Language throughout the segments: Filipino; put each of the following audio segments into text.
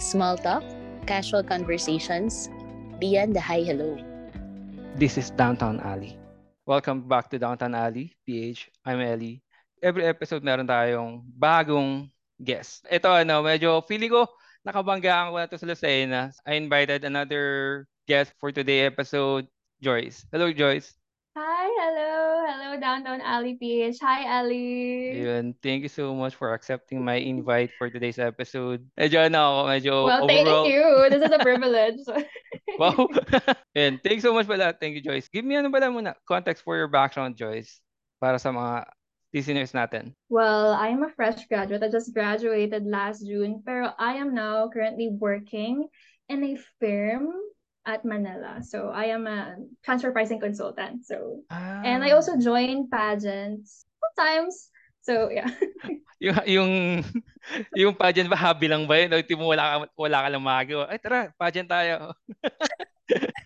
Small talk, casual conversations, beyond the hi hello. This is Downtown Alley. Welcome back to Downtown Alley, PH. I'm Ellie. Every episode meron tayong bagong guest. Ito ano, medyo feeling ko nakabanggaan ko na to sa Lucena. I invited another guest for today episode, Joyce. Hello, Joyce. Hi, hello. Hello, Downtown Alley PH. Hi, Ellie. Ayun, thank you so much for accepting my invite for today's episode. Medyo ano ako, medyo Well, overall. thank you. This is a privilege. Wow. Ayun, thank you so much pala. Thank you, Joyce. Give me ano pala muna, context for your background, Joyce, para sa mga listeners natin. well, I'm a fresh graduate. I just graduated last June, pero I am now currently working in a firm at Manila. So I am a transfer pricing consultant. So Ah, and I also join pageants sometimes. So yeah. yung yung yung pageant ba hobby lang ba yun? O tipo wala ka wala ka lang magawa. Ay tara, pageant tayo.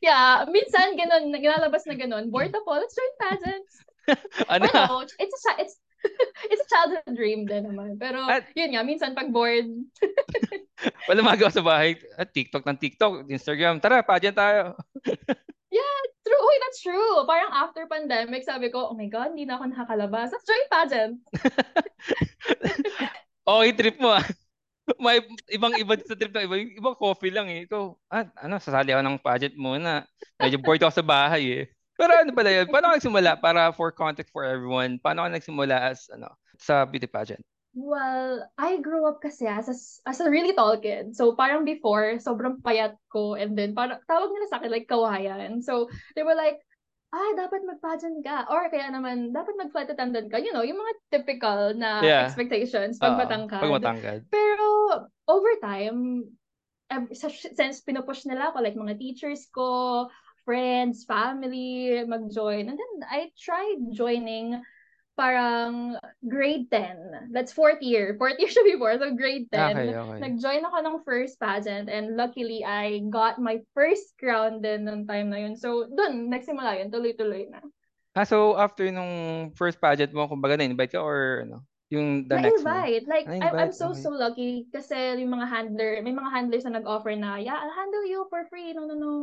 Yeah, minsan ganun, ginalabas na ganun. Bored ako, let's join pageants. ano? Or no, it's a it's it's a childhood dream din naman. Pero At- yun nga, minsan pag bored, Wala magawa sa bahay. At TikTok ng TikTok, Instagram. Tara, pageant tayo. true, uy, that's true. Parang after pandemic, sabi ko, oh my God, hindi na ako nakakalabas. Let's join pageant. Okay, trip mo ah. May ibang iba sa trip ng iba. Ibang coffee lang eh. Ikaw, ah, ano, sasali ako ng pageant muna. Medyo bored ako sa bahay eh. Pero ano pala yun? Paano ka nagsimula? Para for context for everyone, paano ka nagsimula as, ano, sa beauty pageant? Well, I grew up kasi as a, as a really tall kid. So parang before, sobrang payat ko. And then parang tawag nila sa akin like kawayan. So they were like, ah, dapat mag-pageant ka. Or kaya naman, dapat mag-flight attendant ka. You know, yung mga typical na Yeah. expectations pag Oo, matangkad. Pag matangkad. Pero over time, since pinupush nila ako, like mga teachers ko, friends, family, mag-join. And then I tried joining parang grade 10. That's fourth year. Fourth year siya before. So grade 10. Okay, okay. Nag-join ako ng first pageant and luckily I got my first crown din nung time na yun. So dun, nagsimula yun. Tuloy-tuloy na. Ah, so after nung first pageant mo, kumbaga na-invite ka or ano? Yung the next mo? Na-invite. Like, I'm, I'm so, okay. so lucky kasi yung mga handler, may mga handlers na nag-offer na, yeah, I'll handle you for free. No, no, no.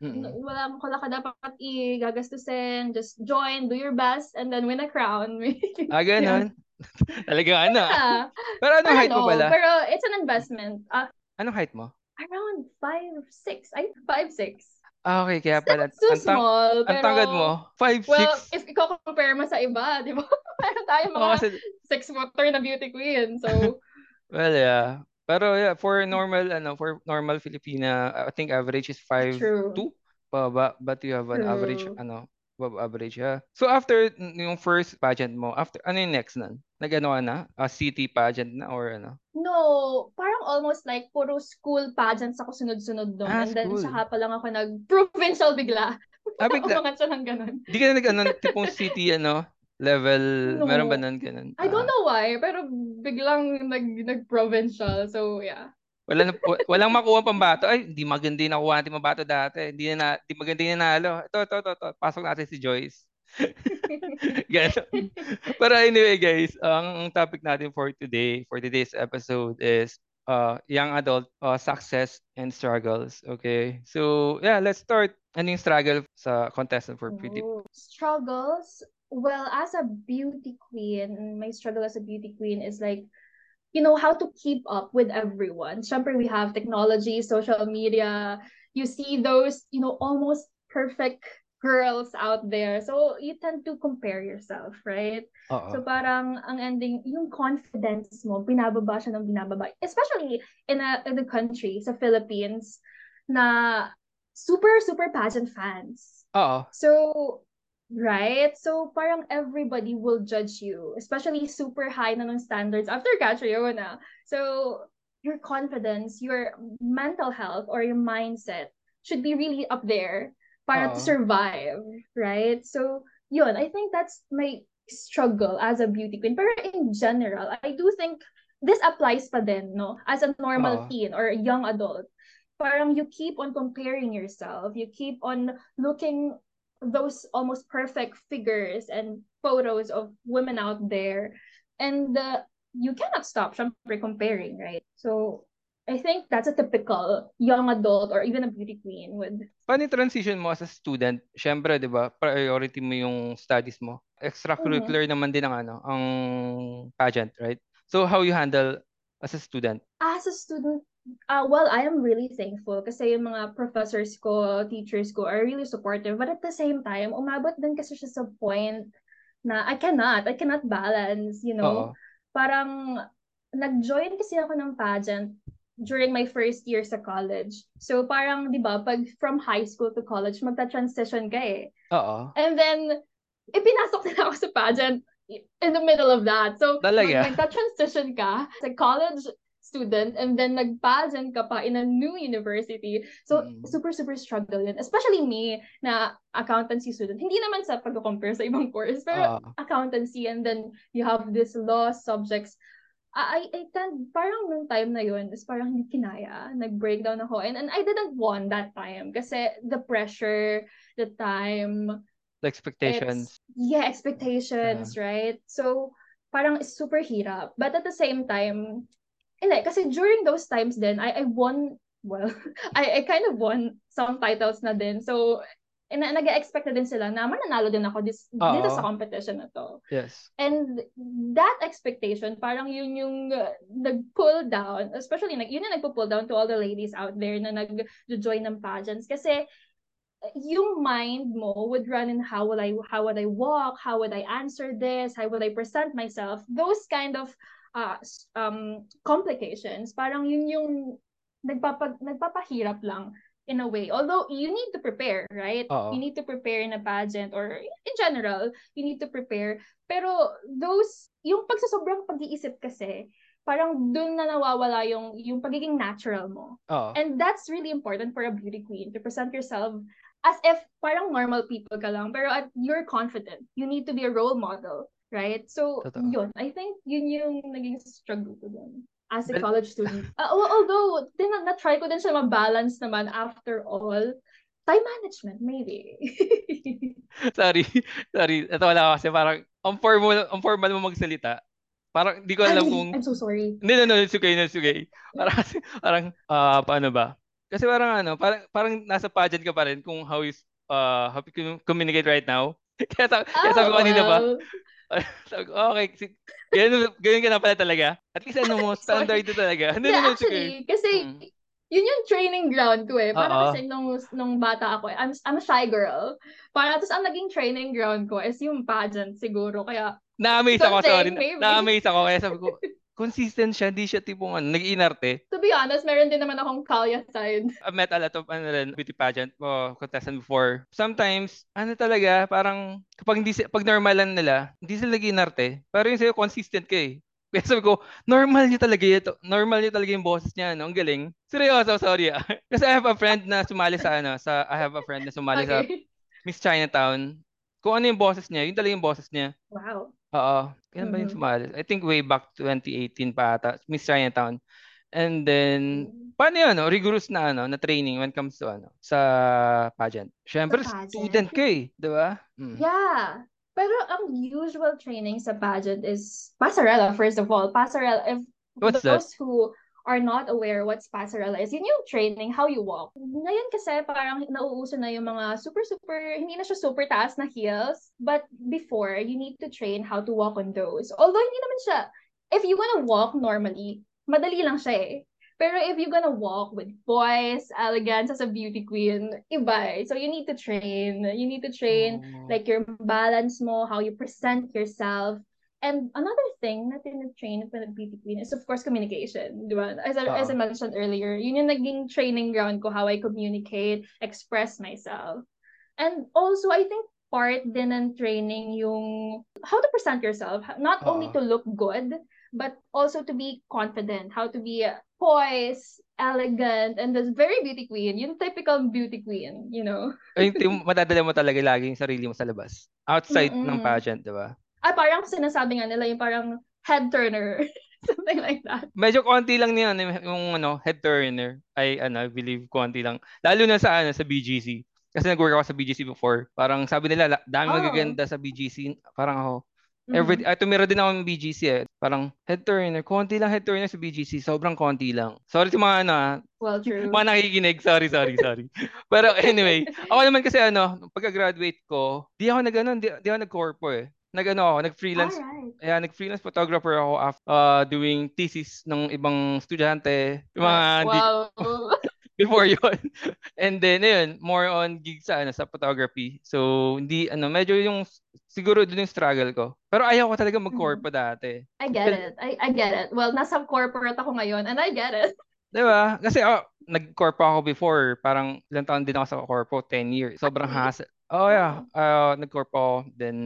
Mm-mm. Wala, wala ka dapat i-gagastusin. Just join, do your best, and then win a crown. Ah, ganun. Talaga ano. ah. Yeah. Pero anong height mo pala? Pero it's an investment. Uh, Anong height mo? around 5'6". I 5'6". Ah, okay, kaya pala. That's too ang, tang- small. ang tangkad mo, 5'6". Well, if i-compare mo sa iba, di ba? Meron tayo mga kasi, six footer na beauty queen. So, well, yeah. Pero yeah, for normal, ano, for normal Filipina, I think average is 5'2". true. Baba, but you have an average, True. ano, above average, yeah. So after yung first pageant mo, after, ano yung next nun? Nag-ano ka na? A city pageant na or ano? No, parang almost like puro school pageants ako sunod-sunod doon. Ah, And then school. saka pa lang ako nag-provincial bigla. Ah, bigla. Umangat siya ng ganun. Di ka na nag-ano, tipong city, ano, level, No. meron ba nun ganun? I don't Ah, know why, pero biglang nag nag-provincial. So, yeah. Wala na, wa- walang makuha pang bato. Ay, hindi maganda yung nakuha natin mabato dati. Hindi na, hindi maganda yung nanalo. Ito, ito, ito, ito. Pasok natin si Joyce. Ganon. Pero anyway, guys, ang, topic natin for today, for today's episode is uh, young adult uh, success and struggles. Okay? So, yeah, let's start. Ano yung struggle sa contestant for? Oh. Struggles. Well, as a beauty queen, my struggle as a beauty queen is like, you know, how to keep up with everyone. Siyempre, we have technology, social media. You see those, you know, almost perfect girls out there. So, you tend to compare yourself, right? Oo. So parang ang ending, yung confidence mo, binababa siya ng binababa. Especially in, a, in the country, sa Philippines, na super, super pageant fans. Oo. So, right? So parang everybody will judge you, especially super high na ng standards after Catriona. So your confidence, your mental health, or your mindset should be really up there para to ah. survive, right? So yun, I think that's my struggle as a beauty queen. Pero in general, I do think this applies pa din, no? As a normal Oo. teen or a young adult. Parang you keep on comparing yourself. You keep on looking those almost perfect figures and photos of women out there. And uh, you cannot stop syempre comparing, right? So I think that's a typical young adult or even a beauty queen would. Paano transition mo as a student? Syempre, 'di ba? Priority mo yung studies mo. Extracurricular mm-hmm. naman din ang ano, ang pageant, right? So how you handle as a student? As a student, uh, well, I am really thankful kasi yung mga professors ko, teachers ko are really supportive. But at the same time, umabot din kasi siya sa point na I cannot, I cannot balance, you know. Oo. Parang nag-join kasi ako ng pageant during my first year sa college. So parang, di ba, pag from high school to college, magta-transition ka eh. Oo. And then, ipinasok nila ako sa pageant in the middle of that. So, Talaga? Mag- magta-transition ka sa college student and then nag-pageant ka pa in a new university. So, mm. super, super struggle yun. Especially me na accountancy student. Hindi naman sa pag-compare sa ibang course, pero uh. accountancy and then you have this law subjects I, I tend, parang nung time na yun, is parang hindi kinaya. Nag-breakdown ako. And, and I didn't want that time. Kasi the pressure, the time. The expectations. Yeah, expectations, yeah. right? So, parang super hirap. But at the same time, hindi, kasi during those times then, I, I won, well, I, I kind of won some titles na din. So, and nag-expect na din sila na mananalo din ako this, Uh-oh. dito sa competition na to. Yes. And that expectation, parang yun yung uh, nag-pull down, especially nag, yun yung nagpo-pull down to all the ladies out there na nag-join ng pageants. Kasi yung mind mo would run in how would I how would I walk, how would I answer this, how would I present myself, those kind of uh, um complications. Parang yun yung nagpapa, nagpapahirap lang in a way. Although you need to prepare, right? Uh-oh. You need to prepare in a pageant or in general, you need to prepare. Pero those, yung pagsasobrang pag-iisip kasi, parang dun na nawawala yung, yung pagiging natural mo. Uh-oh. And that's really important for a beauty queen to present yourself as if parang normal people ka lang, pero at, you're confident. You need to be a role model, right? So, Totoo. yun. I think yun yung naging struggle ko dun as a college student. Uh, although, din, na-try ko din siya ma-balance naman after all. Time management, maybe. sorry. Sorry. Ito wala kasi parang ang formal, ang formal mo magsalita. Parang di ko alam Ay, kung... I'm so sorry. Hindi, no, no, it's okay, no, it's okay. Parang, parang uh, paano ba? Kasi parang ano, parang, parang nasa pageant ka pa rin kung how you, uh, how you communicate right now. kaya, sa, kaya sabi ko oh, kanina well. ba, okay, ganyan, ganyan ka na pala talaga. At least ano mo, standard ito talaga. Ano yeah, actually, kasi hmm. yun yung training ground ko eh. Para Uh-oh. kasi nung, nung bata ako, eh, I'm, I'm a shy girl. Para tapos ang naging training ground ko is yung pageant siguro. Kaya, Na-amaze ako, sorry. Na-amaze ako. Kaya sabi ko, consistent siya, hindi siya tipong ano, nag-inarte. To be honest, meron din naman akong kalya side. I've met a lot of ano rin, beauty pageant oh, contestant before. Sometimes, ano talaga, parang kapag hindi pag normalan nila, hindi sila nag-inarte. Pero yung sa'yo, consistent ka eh. Kaya sabi ko, normal niya talaga ito. Normal niya talaga yung boses niya, no? Ang galing. Seryoso, sorry ah. Kasi I have a friend na sumali sa ano, sa I have a friend na sumali okay. sa Miss Chinatown. Kung ano yung boses niya, yun talaga yung boses niya. Wow. Oo. Kailan ba yung mm-hmm. sumali? I think way back 2018 pa ata. Miss Chinatown. And then, paano yun, no? rigorous na, ano, na training when comes to, ano, sa pageant. Siyempre, pageant. student ka eh, di ba? Mm. Yeah. Pero ang usual training sa pageant is pasarela, first of all. Pasarela, if What's those that? who are not aware what's passerella is, yun yung training, how you walk. Ngayon kasi parang nauuso na yung mga super, super, hindi na siya super taas na heels. But before, you need to train how to walk on those. Although hindi naman siya, if you wanna walk normally, madali lang siya eh. Pero if you're gonna walk with poise, elegance as a beauty queen, iba eh. So you need to train. You need to train oh. like your balance mo, how you present yourself, And another thing na tinatrain ng beauty queen is of course communication, di ba? As, I, uh as I mentioned earlier, yun yung naging training ground ko how I communicate, express myself. And also, I think part din ng training yung how to present yourself, not uh only to look good, but also to be confident, how to be poised, elegant, and this very beauty queen, yung typical beauty queen, you know? Ay, madadala mo talaga lagi yung sarili mo sa labas. Outside Mm-mm. ng pageant, di ba? Ay, parang sinasabi nga nila yung parang head turner. Something like that. Medyo konti lang niya yung ano, head turner. I ano, I believe konti lang. Lalo na sa ano sa BGC. Kasi nag-work ako sa BGC before. Parang sabi nila, la- dami Oh. magaganda sa BGC. Parang ako, every, Mhm. ah, tumira din ako ng BGC eh. Parang head turner, konti lang head turner sa BGC. Sobrang konti lang. Sorry sa mga ano ah, Well, true. mga nakikinig. Sorry, sorry, sorry. Pero anyway, ako naman kasi ano, pagka-graduate ko, di ako nag ano, di, di ako nag-corpo eh. Nag-ano ako, nag-freelance Alright. Kaya nag-freelance photographer ako after uh, doing thesis ng ibang estudyante. Yung mga Wow. before yon And then, ayun, more on gig sa, ano, sa photography. So, hindi, ano, medyo yung, siguro doon yung struggle ko. Pero ayaw ko talaga mag-corpo dati. I get it. I, I get it. Well, nasa corporate ako ngayon and I get it. Di ba? Kasi, oh, nag-corpo ako before. Parang, ilang taon din ako sa corpo, 10 years. Sobrang hassle. Oh, yeah. Uh, nag-corpo ako. Then,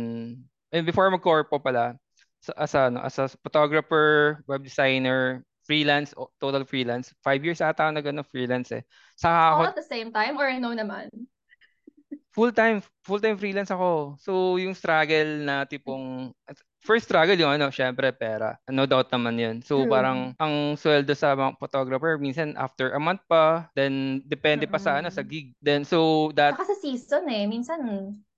and before mag-corpo pala, sa, as, a, ano, as a photographer, web designer, freelance, total freelance. Five years ata ako nag ano, freelance eh. Ako, All at the same time or no naman? full-time, full-time freelance ako. So, yung struggle na tipong, first struggle yung ano, syempre pera. No doubt naman yun. So, True. parang ang sweldo sa mga photographer, minsan after a month pa, then depende pa sa ano, sa gig. Then, so that, Saka sa season eh. Minsan,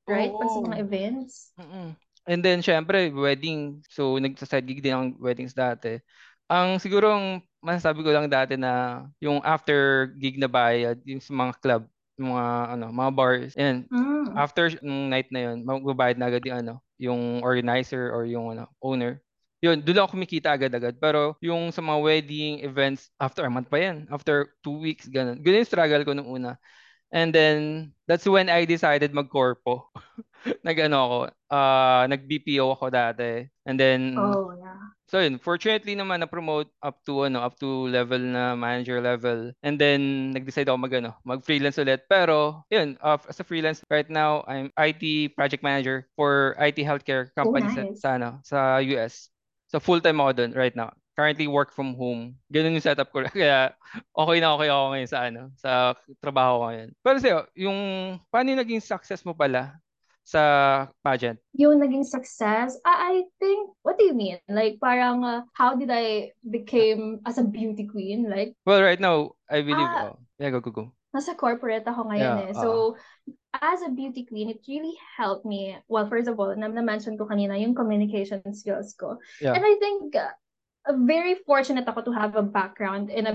right? Pag sa Oo. mga events. Mm-mm. And then, syempre, wedding. So, nagsa-side gig din ang weddings dati. Ang siguro ang masasabi ko lang dati na yung after gig na bayad, yung sa mga club, mga ano, mga bars. Yan, Mm. after nung night na yun, magbabayad na agad yung ano, yung organizer or yung ano, owner. Yun, doon ako kumikita agad-agad. Pero yung sa mga wedding events, after a month pa yan. After two weeks, ganun. Ganun yung struggle ko nung una. And then, that's when I decided mag-corpo. Nag-ano ako, ah nag-BPO ako dati. And then, Oh, yeah. So yun, fortunately naman na-promote up to ano, up to level na manager level. And then nag-decide ako mag ano, mag-freelance ulit. Pero yun, uh, as a freelance right now, I'm IT project manager for IT healthcare company sa, nice. sa ano, sa US. So full-time ako doon right now. Currently work from home. Ganun yung setup ko. Kaya okay na okay ako ngayon sa ano, sa trabaho ko ngayon. Pero sa'yo, yung paano yung naging success mo pala sa pageant? Yung naging success, I, I think, what do you mean? Like, parang, uh, how did I became as a beauty queen? Like, Well, right now, I believe, Ah. oh, yeah, go, go, go. nasa corporate ako ngayon Yeah, eh. So, as a beauty queen, it really helped me. Well, first of all, na- na-mention ko kanina yung communication skills ko. Yeah. And I think uh, uh, very fortunate ako to have a background in a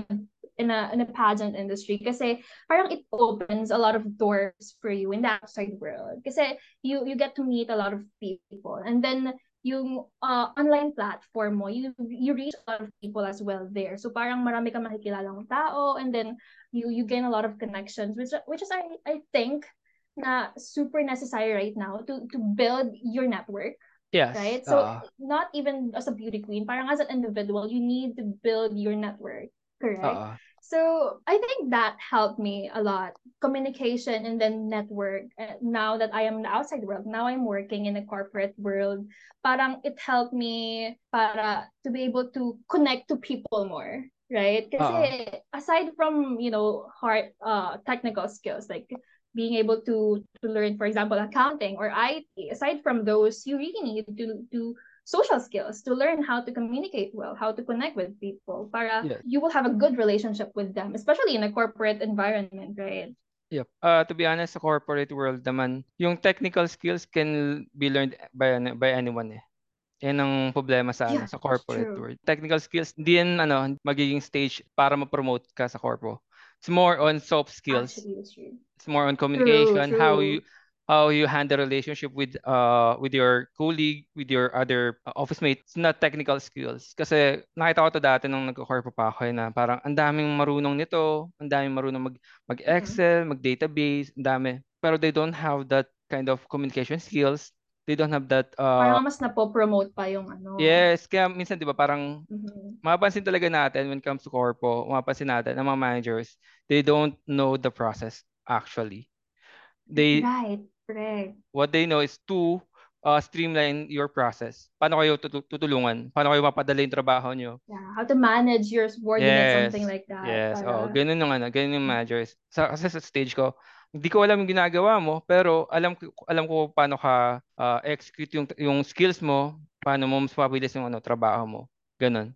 in a in a pageant industry kasi parang it opens a lot of doors for you in the outside world. Kasi you you get to meet a lot of people. And then yung uh, online platform mo you you reach a lot of people as well there. So parang marami kang makikilalang tao and then you you gain a lot of connections which which is I I think na super necessary right now to to build your network Yes. right? So oo. not even as a beauty queen, parang as an individual, you need to build your network, correct? Oo. So I think that helped me a lot. Communication and then network. Uh, now that I am in the outside world, now I'm working in the corporate world. Parang it helped me para to be able to connect to people more, right? Kasi aside from, you know, hard uh technical skills like being able to to learn for example accounting or IT aside from those you really need to do social skills to learn how to communicate well how to connect with people para Yes. you will have a good relationship with them especially in a corporate environment right Yep. Uh, to be honest, sa corporate world naman, yung technical skills can be learned by by anyone eh. Yan ang problema sa ano, Yeah, sa corporate world. Technical skills, hindi yan ano, magiging stage para ma-promote ka sa corpo. It's more on soft skills. actually it's true more on communication, how true. you how you handle relationship with uh with your colleague, with your other uh, office mates, not technical skills. Kasi nakita ko to dati nung nagko-corpo pa ako eh, na parang ang daming marunong nito, ang daming marunong mag mag-Excel, mag-database, ang dami. Pero they don't have that kind of communication skills. They don't have that uh parang mas napopromote pa yung ano yes, kaya minsan 'di ba parang Mhm. mapapansin talaga natin when it comes to corpo, mapapansin natin ang mga managers, they don't know the process actually. They right correct what they know is to uh, streamline your process. Paano kayo tutu- tutulungan? Paano kayo mapadala yung trabaho nyo? yeah how to manage your subordinates something like that Yes, oh, para- ganun yung ano, ganun yung managers. Sa kasi sa stage ko, hindi ko alam yung ginagawa mo, pero alam ko alam ko paano ka uh, execute yung yung skills mo, paano mo mas mapabilis yung ano trabaho mo. Ganun.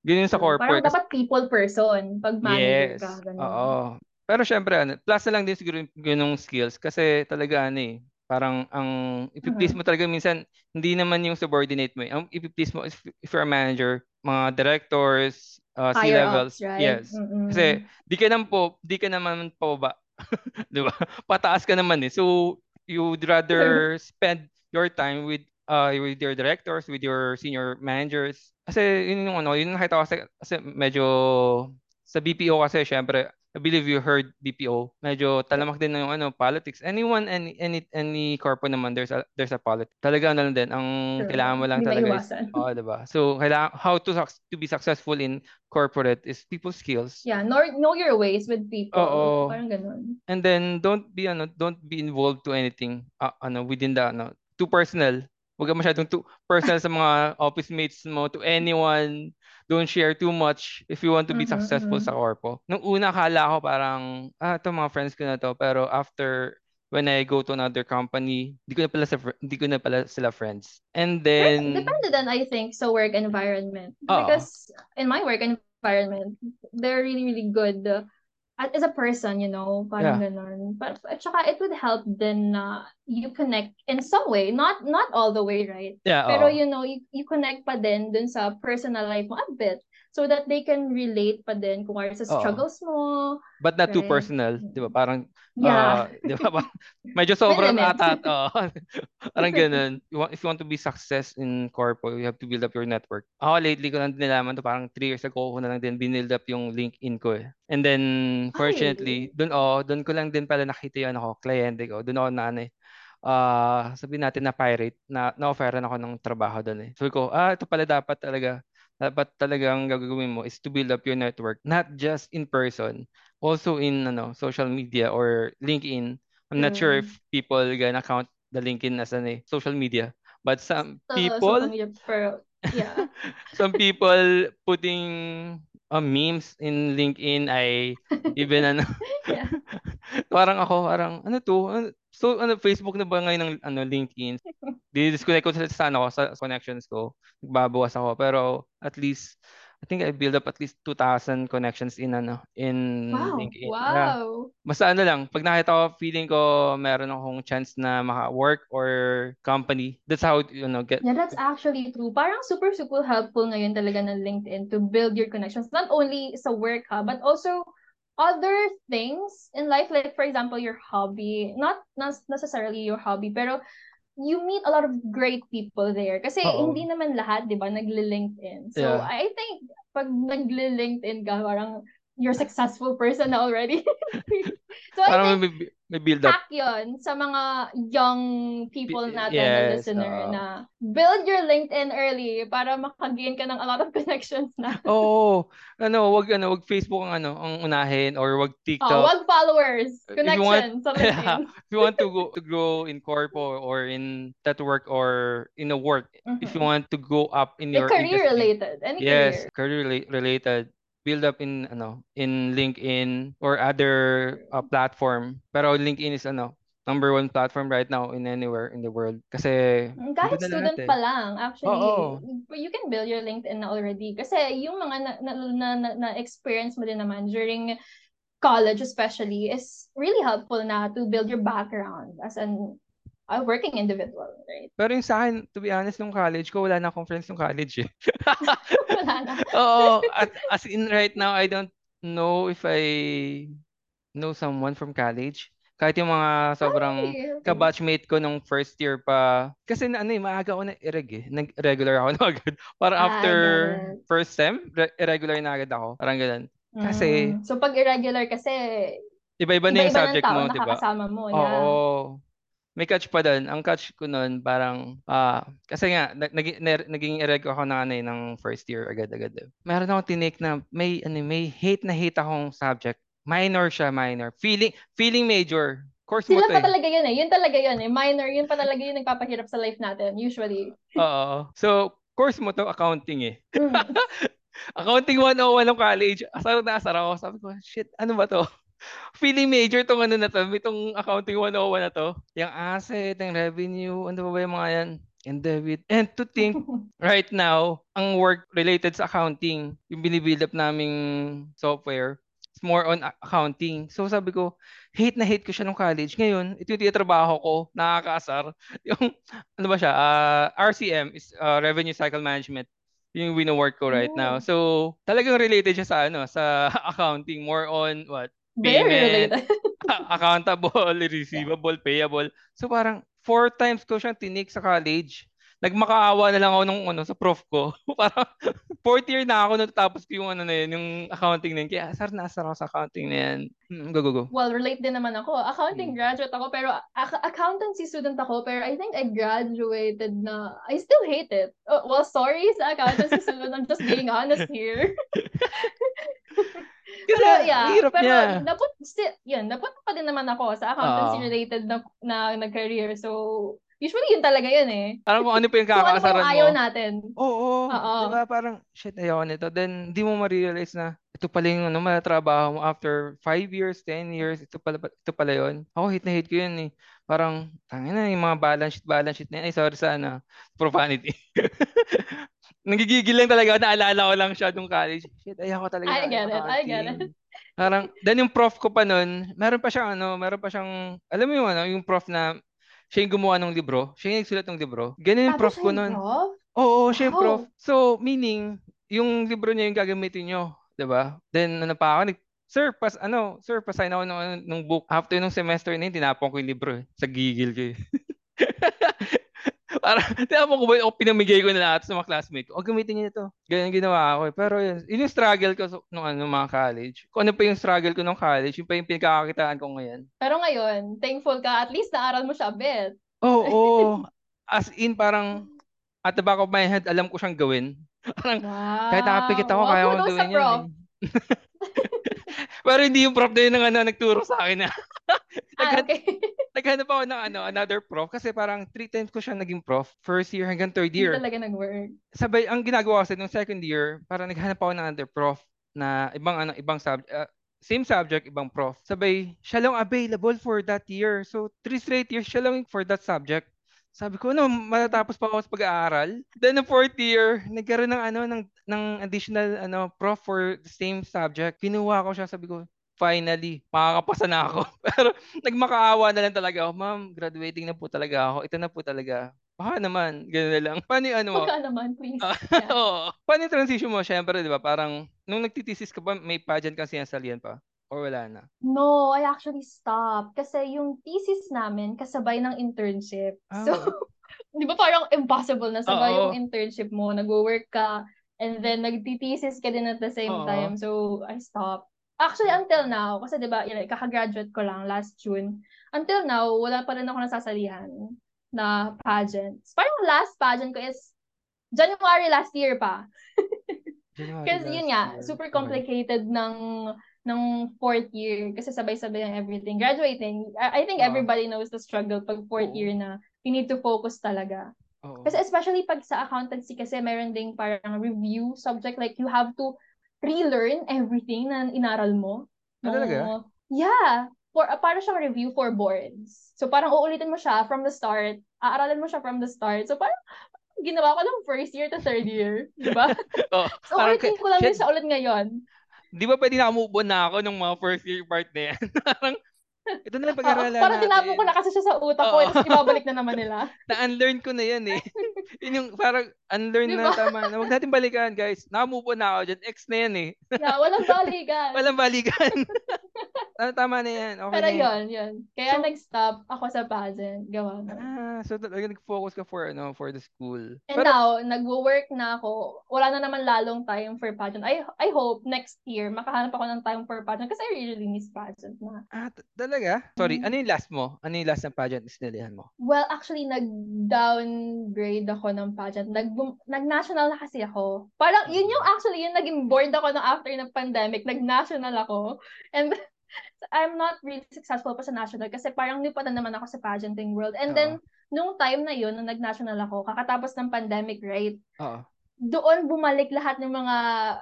Ganun sa corporate. Parang dapat people person pag manager Yes. ka. Ganun. Oo. Pero syempre, ano, plus na lang din siguro yung ganung skills kasi talaga ano eh, parang ang ipi-please Mhm. mo talaga minsan hindi naman yung subordinate mo. eh. Ang ipi-please mo is if you're a manager, mga directors, uh, C-levels. right? Yes. Kasi Mm-mm. di ka naman po, di ka naman pababa. 'Di ba? Pataas ka naman eh. So you'd rather spend your time with uh with your directors, with your senior managers. Kasi yun yung ano, yun yung nakita ko kasi, kasi medyo sa BPO kasi syempre I believe you heard BPO. Medyo talamak din na yung ano, politics. Anyone, any any any corpo naman there's a there's a politics. Talaga ano lang din ang True. kailangan mo lang Hindi talaga is oh, 'di ba? So kailangan how to to be successful in corporate is people skills. Yeah, know, know your ways with people. Oo. Parang ganun. And then don't be ano, don't be involved to anything uh, ano within the ano, too personal. Huwag ka masyadong too personal sa mga office mates mo to anyone. Don't share too much if you want to be Mhm, successful mhm. sa corpo. Nung una akala ko parang ah, ito mga friends ko na to pero after when I go to another company, di ko na pala sa fr- di ko na pala sila friends. And then Depende then, I think, sa work environment. Oo. Because in my work environment, they're really, really good as a person, you know, parang ganun. But, at saka, it would help then na you connect in some way. Not not all the way, right? yeah, Pero, oo. you know, you, you connect pa din dun sa personal life mo a bit so that they can relate pa din kung ano sa Oo. struggles mo. But not too Right. personal, 'di ba? Parang Yeah. Ah, di ba? Medyo sobrang atat. Oo. Parang ganun. You want, if you want to be success in corpo, you have to build up your network. Ako lately ko lang din nalaman to, parang 3 years ago ko na lang din binild up yung LinkedIn ko eh. And then, fortunately, dun, oh, dun ko lang din pala nakita yung ako, kliyente ko. Dun ako na ano eh, ah sabihin natin na pirate, na na-offeran ako ng trabaho doon eh. Sabi ko, ah, ito pala dapat talaga, dapat talagang gagawin mo is to build up your network, not just in person, also in ano, social media or LinkedIn. I'm not sure True. if people gonna count the LinkedIn as an eh, social media, but some Sa people, social media, pero, yeah. some people putting uh, memes in LinkedIn ay even ano, yeah. parang ako, parang ano to? So ano Facebook na ba ngayon ng ano LinkedIn? Di-disconnect ko sa, sa ano ko, sa connections ko. Nagbabawas ako pero at least I think I build up at least 2,000 connections in ano in Wow. LinkedIn. Yeah. Wow. Basta ano lang, pag nakita ko, feeling ko meron akong chance na maka-work or company. That's how, you know, get, Yeah, that's actually true. Parang super, super helpful ngayon talaga ng LinkedIn to build your connections. Not only sa work ha, but also other things in life. Like, for example, your hobby. Not, not necessarily your hobby, pero you meet a lot of great people there. Kasi Oo. hindi naman lahat, di ba, nagle-LinkedIn. So, Yeah. I think, pag nagle-LinkedIn ka, parang you're successful person na already. so, I parang think, may, may build up. yun sa mga young people natin na yes, listener oo. na build your LinkedIn early para makagain ka ng a lot of connections na. Oo. ano, wag ano, wag Facebook ang ano, ang unahin or wag Oh, TikTok. wag followers, connections sa LinkedIn. if you want to go to grow in corpo or in that work or in a work, if you Mhm. want to go up in Like your career industry, related, any yes, career. career rela- related, build up in ano, in LinkedIn or other uh, platform. Pero LinkedIn is ano, number one platform right now in anywhere in the world kasi Mm, Kahit student eh. pa lang, actually, Oo. you can build your LinkedIn na already. Kasi yung mga na, na, na, na, na experience mo din naman during college especially is really helpful na to build your background as an a working individual, right? Pero yung sa akin, to be honest, nung college ko, wala na akong friends nung college eh. Wala na. Oo, at, as in right now, I don't know if I know someone from college. Kahit yung mga sobrang Ay, okay. kabatchmate ko nung first year pa. Kasi na, ano eh, maaga ako na ireg eh. Nag-regular ako na agad. Parang Ah, after it. first sem, re- irregular na agad ako. Parang ganun. Kasi- Mm. So pag irregular kasi, Iba-iba na yung ng subject tao mo, di ba? nakakasama mo. Oo. Yeah. May catch pa doon. Ang catch ko noon parang ah kasi nga nag, naging ereg ako ng ano eh, ng first year agad-agad. eh. Meron akong tinake na may ano may hate na hate akong subject. Minor siya, minor. Feeling feeling major. Course mo Sila to pa eh. talaga yun eh. Yun talaga yun eh. Minor, yun pa talaga yung nagpapahirap sa life natin, usually. Oo. So, course mo to accounting eh. Mm. Accounting 101 ng college. Asar na asar ako. Sabi ko, shit, ano ba to? Feeling major tong ano na to, itong accounting 101 na to. Yung asset, yung revenue, ano ba ba yung mga yan? And debit. And to think, right now, ang work related sa accounting, yung binibuild up naming software, It's more on accounting. So sabi ko, hate na hate ko siya nung college. Ngayon, ito yung tinatrabaho ko, nakakaasar. Yung, ano ba siya, uh, RCM is uh, Revenue Cycle Management yung wino-work ko right now. Oh. So, talagang related siya sa ano, sa accounting, more on what? Very related. accountable, receivable, payable. So parang four times ko siyang tinik sa college. Nagmakaawa na lang ako nung ano sa prof ko. parang fourth year na ako nung tapos ko yung ano na yun, yung accounting na yun. Kaya asar na asar ako sa accounting na yan. Hmm, go, go, go. Well, relate din naman ako. Accounting Hmm. graduate ako, pero ac- accountancy student ako, pero I think I graduated na, I still hate it. Oh, well, sorry sa accountancy student, I'm just being honest here. Kasi Pero yeah, hirap pero niya. naput, still, yun, naput pa din naman ako sa accountancy Oo. related na, na, na career. So, usually yun talaga yun eh. Parang kung ano pa yung ano kakakasaran yung mo. ayaw natin. Oo, Oo. diba? Parang, shit, ayoko nito. Then, di mo ma-realize na ito pala yung ano, trabaho mo after 5 years, 10 years, ito pala, ito pala yun. Ako, hate na hate ko yun eh. Parang, tangin na, yung mga balance sheet, balance sheet na yan. Ay, sorry sa ano, profanity. Nagigigil lang talaga. Naalala ko lang siya nung college. Shit, ayoko talaga. I get it, I get accounting. Parang, then yung prof ko pa nun, meron pa siyang ano, meron pa siyang, alam mo yung ano, yung prof na, siya yung gumawa ng libro. Siya yung nagsulat ng libro. Ganun yung Tapos prof ko nun. prof? Oo, siya yung prof. So, meaning, yung libro niya yung gagamitin nyo. 'di ba? Then, ano pa ako, nag, Sir, pas, ano, sir, pasign ako ng, ng book. After nung semester na yun, tinapon ko yung libro eh. Sa gigil ko eh. Para, tinapon ko ba, o pinamigay ko na lahat sa mga classmate ko. O, gamitin niyo ito. Ganyan ginawa ko eh. Pero yun, yun yung struggle ko so, nung ano, mga college. Kung ano pa yung struggle ko nung college, yun pa yung pinagkakakitaan ko ngayon. Pero ngayon, thankful ka, at least naaral mo siya a bit. Oo, oo. As in, parang, at the back of my head, alam ko siyang gawin. Parang, Wow. Kahit nakapikit ako, Wow, kaya ko gawin yan. eh. Pero hindi yung prof na yun ang ano, nagturo sa akin. Ah, Naghan- okay. Naghanap ako ng ano, another prof kasi parang three times ko siya naging prof. First year hanggang third Hindi year. talaga nag-work. Sabay, ang ginagawa ko kasi nung second year, parang naghanap ako ng another prof na ibang ano, ibang subject. same subject, ibang prof. Sabay, siya lang available for that year. So, three straight years siya lang for that subject. Sabi ko, no, matatapos pa ako sa pag-aaral. Then, the fourth year, nagkaroon ng ano, ng, ng additional ano, prof for the same subject. Kinuha ko siya, sabi ko, finally, makakapasa na ako. Pero, nagmakaawa na lang talaga ako. Ma'am, graduating na po talaga ako. Ito na po talaga. Baka naman, gano'n na lang. Paano yung ano mo? Baka naman, please. Ah, Yeah. Oo. Paano yung transition mo? Siyempre, di ba? Parang, nung nagtitesis ka ba, may pageant kang sinasalihan pa? Or wala na? No, I actually stopped. Kasi yung thesis namin, kasabay ng internship. Ah, So, di ba parang impossible na sabay Oo. yung internship mo, nag-work ka, and then nagtitesis ka din at the same Oo. time. So, I stopped. Actually, until now, kasi di ba, yun, kakagraduate ko lang last June. Until now, wala pa rin ako nasasalihan na pageants. Parang last pageant ko is January last year pa. Last yun nga, year. super Okay. complicated ng ng fourth year kasi sabay-sabay ang everything. Graduating, I, I think Oo. everybody knows the struggle pag fourth Oo. year na you need to focus talaga. Oo. Kasi especially pag sa accountancy kasi meron ding parang review subject like you have to relearn everything na inaral mo. Ah, talaga? Nung- Yeah. For, uh, para siyang review for boards. So parang uulitin mo siya from the start. Aaralin mo siya from the start. So parang ginawa ko ng first year to third year. Di ba? Oo. So ulitin ko lang din shit, siya ulit ngayon. Di ba pwede na-move on na ako nung mga first year part na yan? Parang, ito na yung Oo, pag-aralan parang tinapon ko na kasi siya sa utak ko. Oo. Tapos ibabalik na naman nila. Na-unlearn ko na yan eh. Yun yung parang unlearn Diba? na tama. Na huwag natin balikan guys. Na-move on na ako dyan. Ex na yan eh. Yeah, walang balikan. Walang balikan. Ah, tama na yan. Okay Pero na yan. yun, yun. Kaya So- nag-stop ako sa pageant. Gawa na. Ah, so talaga nag-focus ka for ano, for the school. And Pero, now, nagwo-work na ako. Wala na naman lalong time for pageant. I I hope next year makahanap ako ng time for pageant kasi I really miss pageant na. ah, t- talaga? Sorry, Mm. ano yung last mo? Ano yung last na pageant na sinalihan mo? Well, actually, nag-downgrade ako ng pageant. Nag nag-national na kasi ako. Parang, yun yung actually, yung naging bored ako ng after ng pandemic. Nag-national ako. And I'm not really successful pa sa national kasi parang new pa na naman ako sa pageanting world. And then, nung time na yun, nung nag-national ako, kakatapos ng pandemic, right? Oo. Doon bumalik lahat ng mga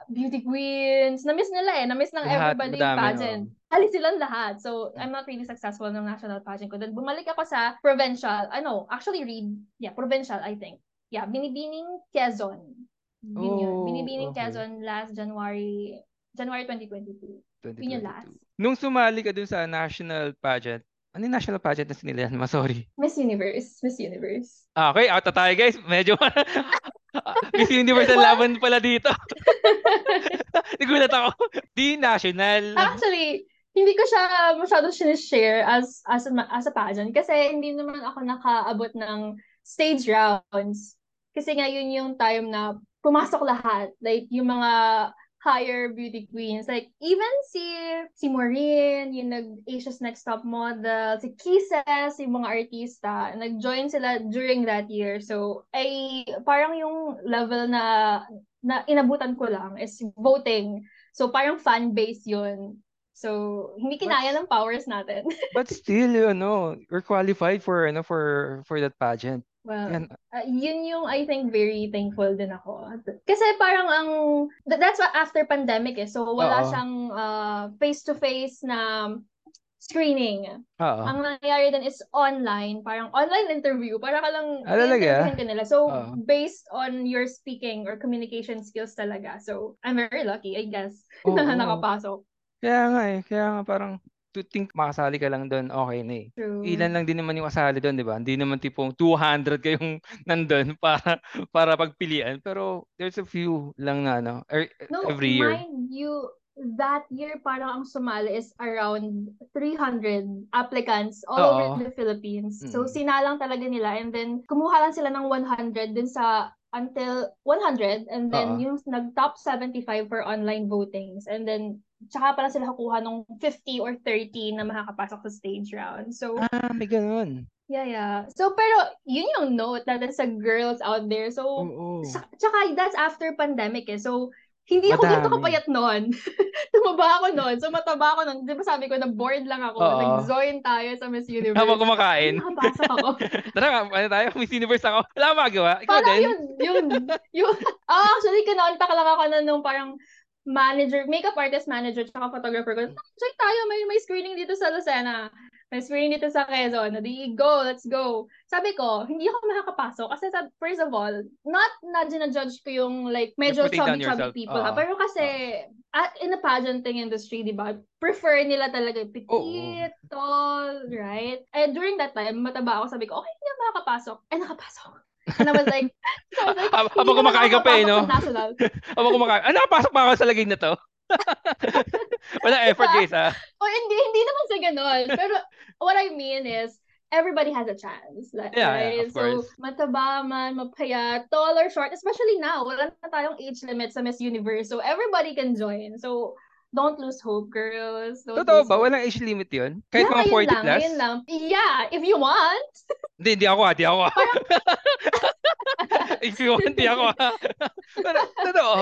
beauty queens. Na-miss nila eh. Na-miss ng Lahat, everybody madami, pageant. Alis silang lahat. So, I'm not really successful ng national pageant ko. Then, bumalik ako sa provincial. Ano, actually read. Yeah, provincial, I think. Yeah, Binibining Quezon. Yun yun. Oh, Binibining okay. Quezon last January January 2022. Yun yung last. 2022. Nung sumali ka dun sa national pageant, ano yung national pageant na sinilihan mo? Sorry. Miss Universe. Miss Universe. Ah, okay, out na tayo guys. Medyo Miss Universe ang laban pala dito. Nagulat ako. Di national. Actually, hindi ko siya masyado sinishare as, as, a, as a pageant kasi hindi naman ako nakaabot ng stage rounds. Kasi nga yun yung time na pumasok lahat. Like, yung mga higher beauty queens. Like, even si si Maureen, yung nag-Asia's Next Top Model, si Kisses, yung mga artista, nag-join sila during that year. So, ay parang yung level na na inabutan ko lang is voting. So, parang fan base yun. So, hindi kinaya ng powers natin. But still, you know, we're qualified for ano for for that pageant. Well, Yan. uh, yun yung I think very thankful din ako. Kasi parang ang th- that's what after pandemic eh. So wala Oo. siyang uh, face-to-face na screening. Oo. Ang nangyayari din is online, parang online interview. Para ka lang Ah, talaga? ka nila. So Oo. based on your speaking or communication skills talaga. So I'm very lucky, I guess, na nakapasok. Kaya nga eh, kaya nga parang to think makasali ka lang doon, okay na eh. True. Ilan lang din naman yung kasali doon, di ba? Hindi naman tipong 200 kayong nandun para para pagpilian. Pero there's a few lang na ano, er, No, every year. mind you, that year parang ang sumali is around 300 applicants all Oo. over the Philippines. So Mm. sinalang talaga nila and then kumuha lang sila ng 100 dun sa until 100 and then Oo. yung nag-top 75 for online votings and then tsaka pala sila kukuha ng 50 or 30 na makakapasok sa stage round. So Ah, may ganun. yeah, yeah. So pero yun yung note natin sa girls out there. So Oo. Sa- Tsaka, that's after pandemic eh. So, hindi ako ganito Madami. kapayat noon. Tumaba ako noon. So, mataba ako noon. Di ba sabi ko, na bored lang ako. Oo. Nag-join tayo sa Miss Universe. Habang kumakain. Nakapasok ako. Tara, ano tayo? Miss Universe ako. Wala magawa. Ikaw parang din. yun, yun, yun. Ah, actually, kinontak lang ako na nung parang manager, makeup artist manager, tsaka photographer ko. Join tayo, may, may screening dito sa Lucena. May screening dito sa Quezon. Di, go, let's go. Sabi ko, hindi ako makakapasok. Kasi sa, first of all, not na judge ko yung like medyo You're putting down chubby chubby yourself. people ha. Oo. Pero kasi at, in the pageanting industry, di ba, prefer nila talaga yung petite, Oo. tall, right? And during that time, mataba ako, sabi ko, okay, hindi ako makakapasok. Eh, nakapasok. And I was like, so I was like, Hab- habang kumakain ka pa eh, no? Habang kumakain. Ah, nakapasok pa ako sa lagay na to. Wala effort guys ah. O hindi, hindi naman sa ganon. Pero what I mean is, everybody has a chance. Like, Yeah, yeah, right? of so, course. mataba man, mapayat, tall or short, especially now, wala na tayong age limit sa Miss Universe. So, everybody can join. So, don't lose hope, girls. Don't Totoo ba? hope. Walang age limit yun? Kahit yeah, mga 40 ayun lang, plus? lang. Yeah, if you want. Hindi, hindi ako ah. Hindi ako ah. If you want, hindi ako ah. Pero, totoo.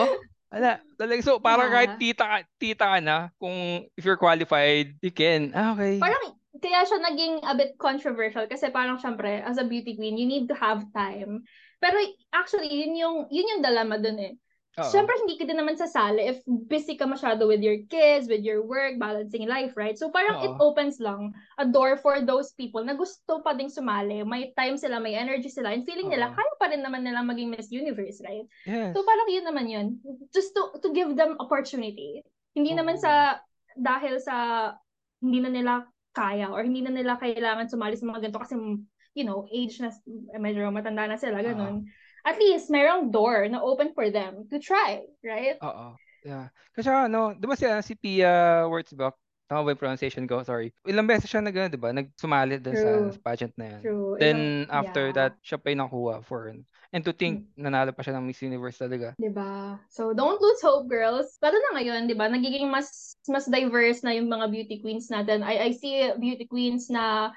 Wala. Talaga. So, parang Yeah. kahit tita, tita ka na, kung if you're qualified, you can. Ah, okay. Parang, kaya siya naging a bit controversial kasi parang syempre, as a beauty queen, you need to have time. Pero actually, yun yung, yun yung dilemma dun eh. Oo. Siyempre, hindi ka din naman sasali if busy ka masyado with your kids, with your work, balancing life, right? So parang it Oo. opens lang a door for those people na gusto pa ding sumali. May time sila, may energy sila, and feeling nila, Oo. kaya pa rin naman nila maging Miss Universe, right? Yes. So parang yun naman yun. Just to, to give them opportunity. Hindi naman Oo. sa, dahil sa, hindi na nila kaya or hindi na nila kailangan sumali sa mga ganito kasi, you know, age na, medyo matanda na sila, ganun. At least, merong door na open for them to try, right? Oo. Yeah. Kasi ano, di ba si, si Pia Wurtzbach, tama ba yung pronunciation ko? Sorry. Ilang beses siya nag, di ba, nagsumali dun sa pageant na yan. True. Then, Ilang- after yeah. that, siya pa yung nakuha for, and to think, nanalo pa siya ng Miss Universe talaga. Diba? So, don't lose hope, girls. Lalo na ngayon, diba? Nagiging mas mas diverse na yung mga beauty queens natin. I, I see beauty queens na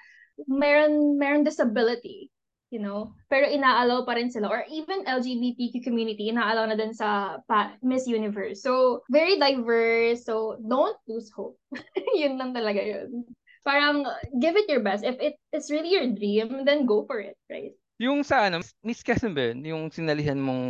meron, meron disability, you know? Pero inaalaw pa rin sila. Or even LGBTQ community, inaalaw na din sa pa, Miss Universe. So, very diverse. So, don't lose hope. yun lang talaga yun. Parang, give it your best. If it, it's really your dream, then go for it, right? Yung sa ano, Miss Quezon ba yun? Yung sinalihan mong...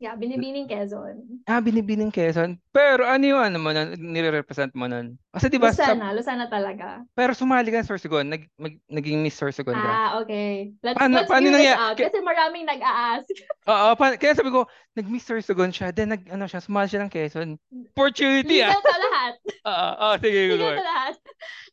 Yeah, Binibining Quezon. Ah, Binibining Quezon. Pero ano yung ano mo nun, nire-represent mo nun? Kasi di ba sa... Lucena talaga. Pero sumali ka sa Sorsogon, nag, mag, naging Miss Sorsogon ka. Ah, okay. Let's, Paano- let's paano this out. Kasi maraming nag-a-ask. Oo, pa, kaya sabi ko, nag-Miss Sorsogon siya, then nag, ano siya, sumali siya ng Quezon. Opportunity ah! Legal sa lahat. Oo, oo, sige, Legal sa lahat.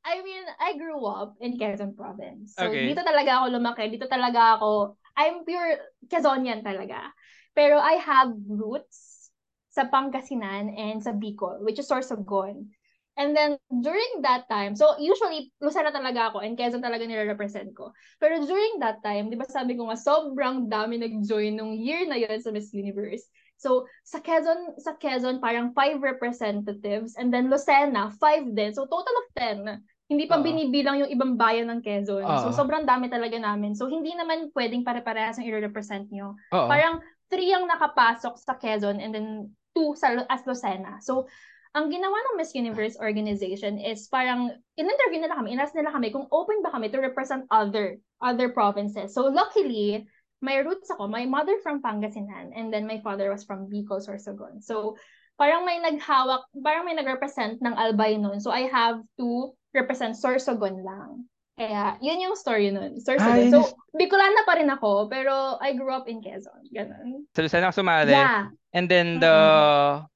I mean, I grew up in Quezon Province. So, Okay. dito talaga ako lumaki. Dito talaga ako, I'm pure Quezonian talaga. Pero I have roots sa Pangasinan and sa Bicol, which is Sorsogon. And then, during that time, so usually, Lucena talaga ako and Quezon talaga nire-represent ko. Pero during that time, di ba sabi ko nga, sobrang dami nag-join nung year na yun sa Miss Universe. So, sa Quezon, sa Quezon, parang five representatives and then Lucena, five din. So, total of 10. Hindi pa Oo. binibilang yung ibang bayan ng Quezon. So, Oo. sobrang dami talaga namin. So, hindi naman pwedeng pare-parehas ang i-represent nyo. Oo. Parang three ang nakapasok sa Quezon and then two sa as Lucena. So, ang ginawa ng Miss Universe organization is parang in-interview nila kami, inas nila kami kung open ba kami to represent other other provinces. So luckily, my roots ako, my mother from Pangasinan and then my father was from Bicol, Sorsogon. So parang may naghawak, parang may nagrepresent ng Albay noon. So I have to represent Sorsogon lang. Kaya, yun yung story nun. Sorsogon. Yun so, Bicolana pa rin ako, pero I grew up in Quezon. Ganun. So, Lucena ka sumali. Yeah. And then the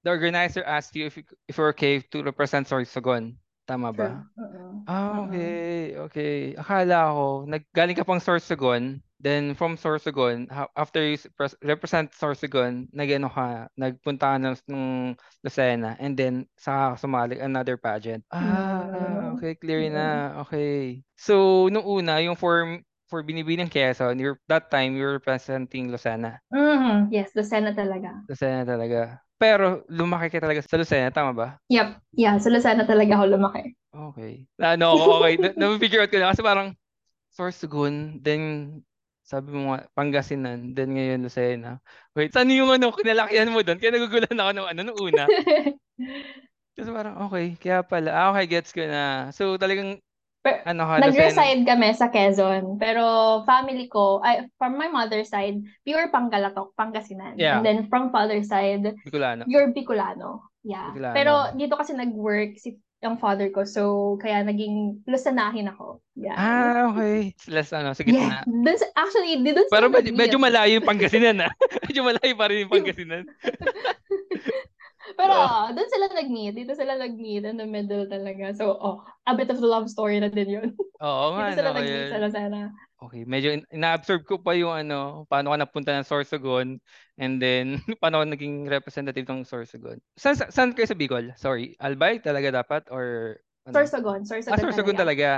the organizer asked you if you, if you're okay to represent Sorsogon. Tama ba? True. Oo. Ah, Oo. okay. Okay. Akala ko, naggaling ka pang Sorsogon, then from Sorsogon, ha- after you s- pres- represent Sorsogon, nagano ka, nagpunta ka ng, ng Lucena, and then saka ka sumali another pageant. Ah, Mm. okay, clear Mm. na. Okay. So, nung una, yung for for Binibining Quezon, you're, that time, you're representing Lucena. Mhm. Yes, Lucena talaga. Lucena talaga. Pero, lumaki ka talaga sa Lucena, tama ba? Yep. Yeah, sa Lucena talaga ako lumaki. Okay. Ano ako, okay. Na- Na-figure out ko na kasi parang Sorsogon, then sabi mo nga, Pangasinan, then ngayon Lucena. Wait, saan yung ano, kinalakihan mo doon? Kaya nagugulan ako ng ano, nung una. Kasi parang, okay, kaya pala. Ah, okay, gets ko na. So, talagang, Pero, ano ka. Nag-reside kami sa Quezon, pero family ko, ay, from my mother's side, pure Pangalatok, Pangasinan. Yeah. And then from father's side, Bicolano. pure Bicolano. Yeah. Bicolano. Pero dito kasi nag-work si ang father ko, so kaya naging Lucanahin ako. Yeah. Ah, okay. Less, ano, sige yeah. na. Dun actually, di dun Pero medyo, medyo malayo yung Pangasinan, ah. medyo malayo pa rin yung Pangasinan. Pero oh, doon sila nag-meet. Dito sila nag-meet in the middle talaga. So, oh, a bit of the love story na din yun. Oo nga, Dito sila no, nag-meet yun. sa Lucena. Okay, medyo in- ina-absorb ko pa yung ano, paano ka napunta ng Sorsogon and then paano ka naging representative ng Sorsogon. San, sa- saan kayo sa Bicol? Sorry, Albay talaga dapat or ano? Sorsogon. Ah, Sorsogon Sorsogon talaga. talaga.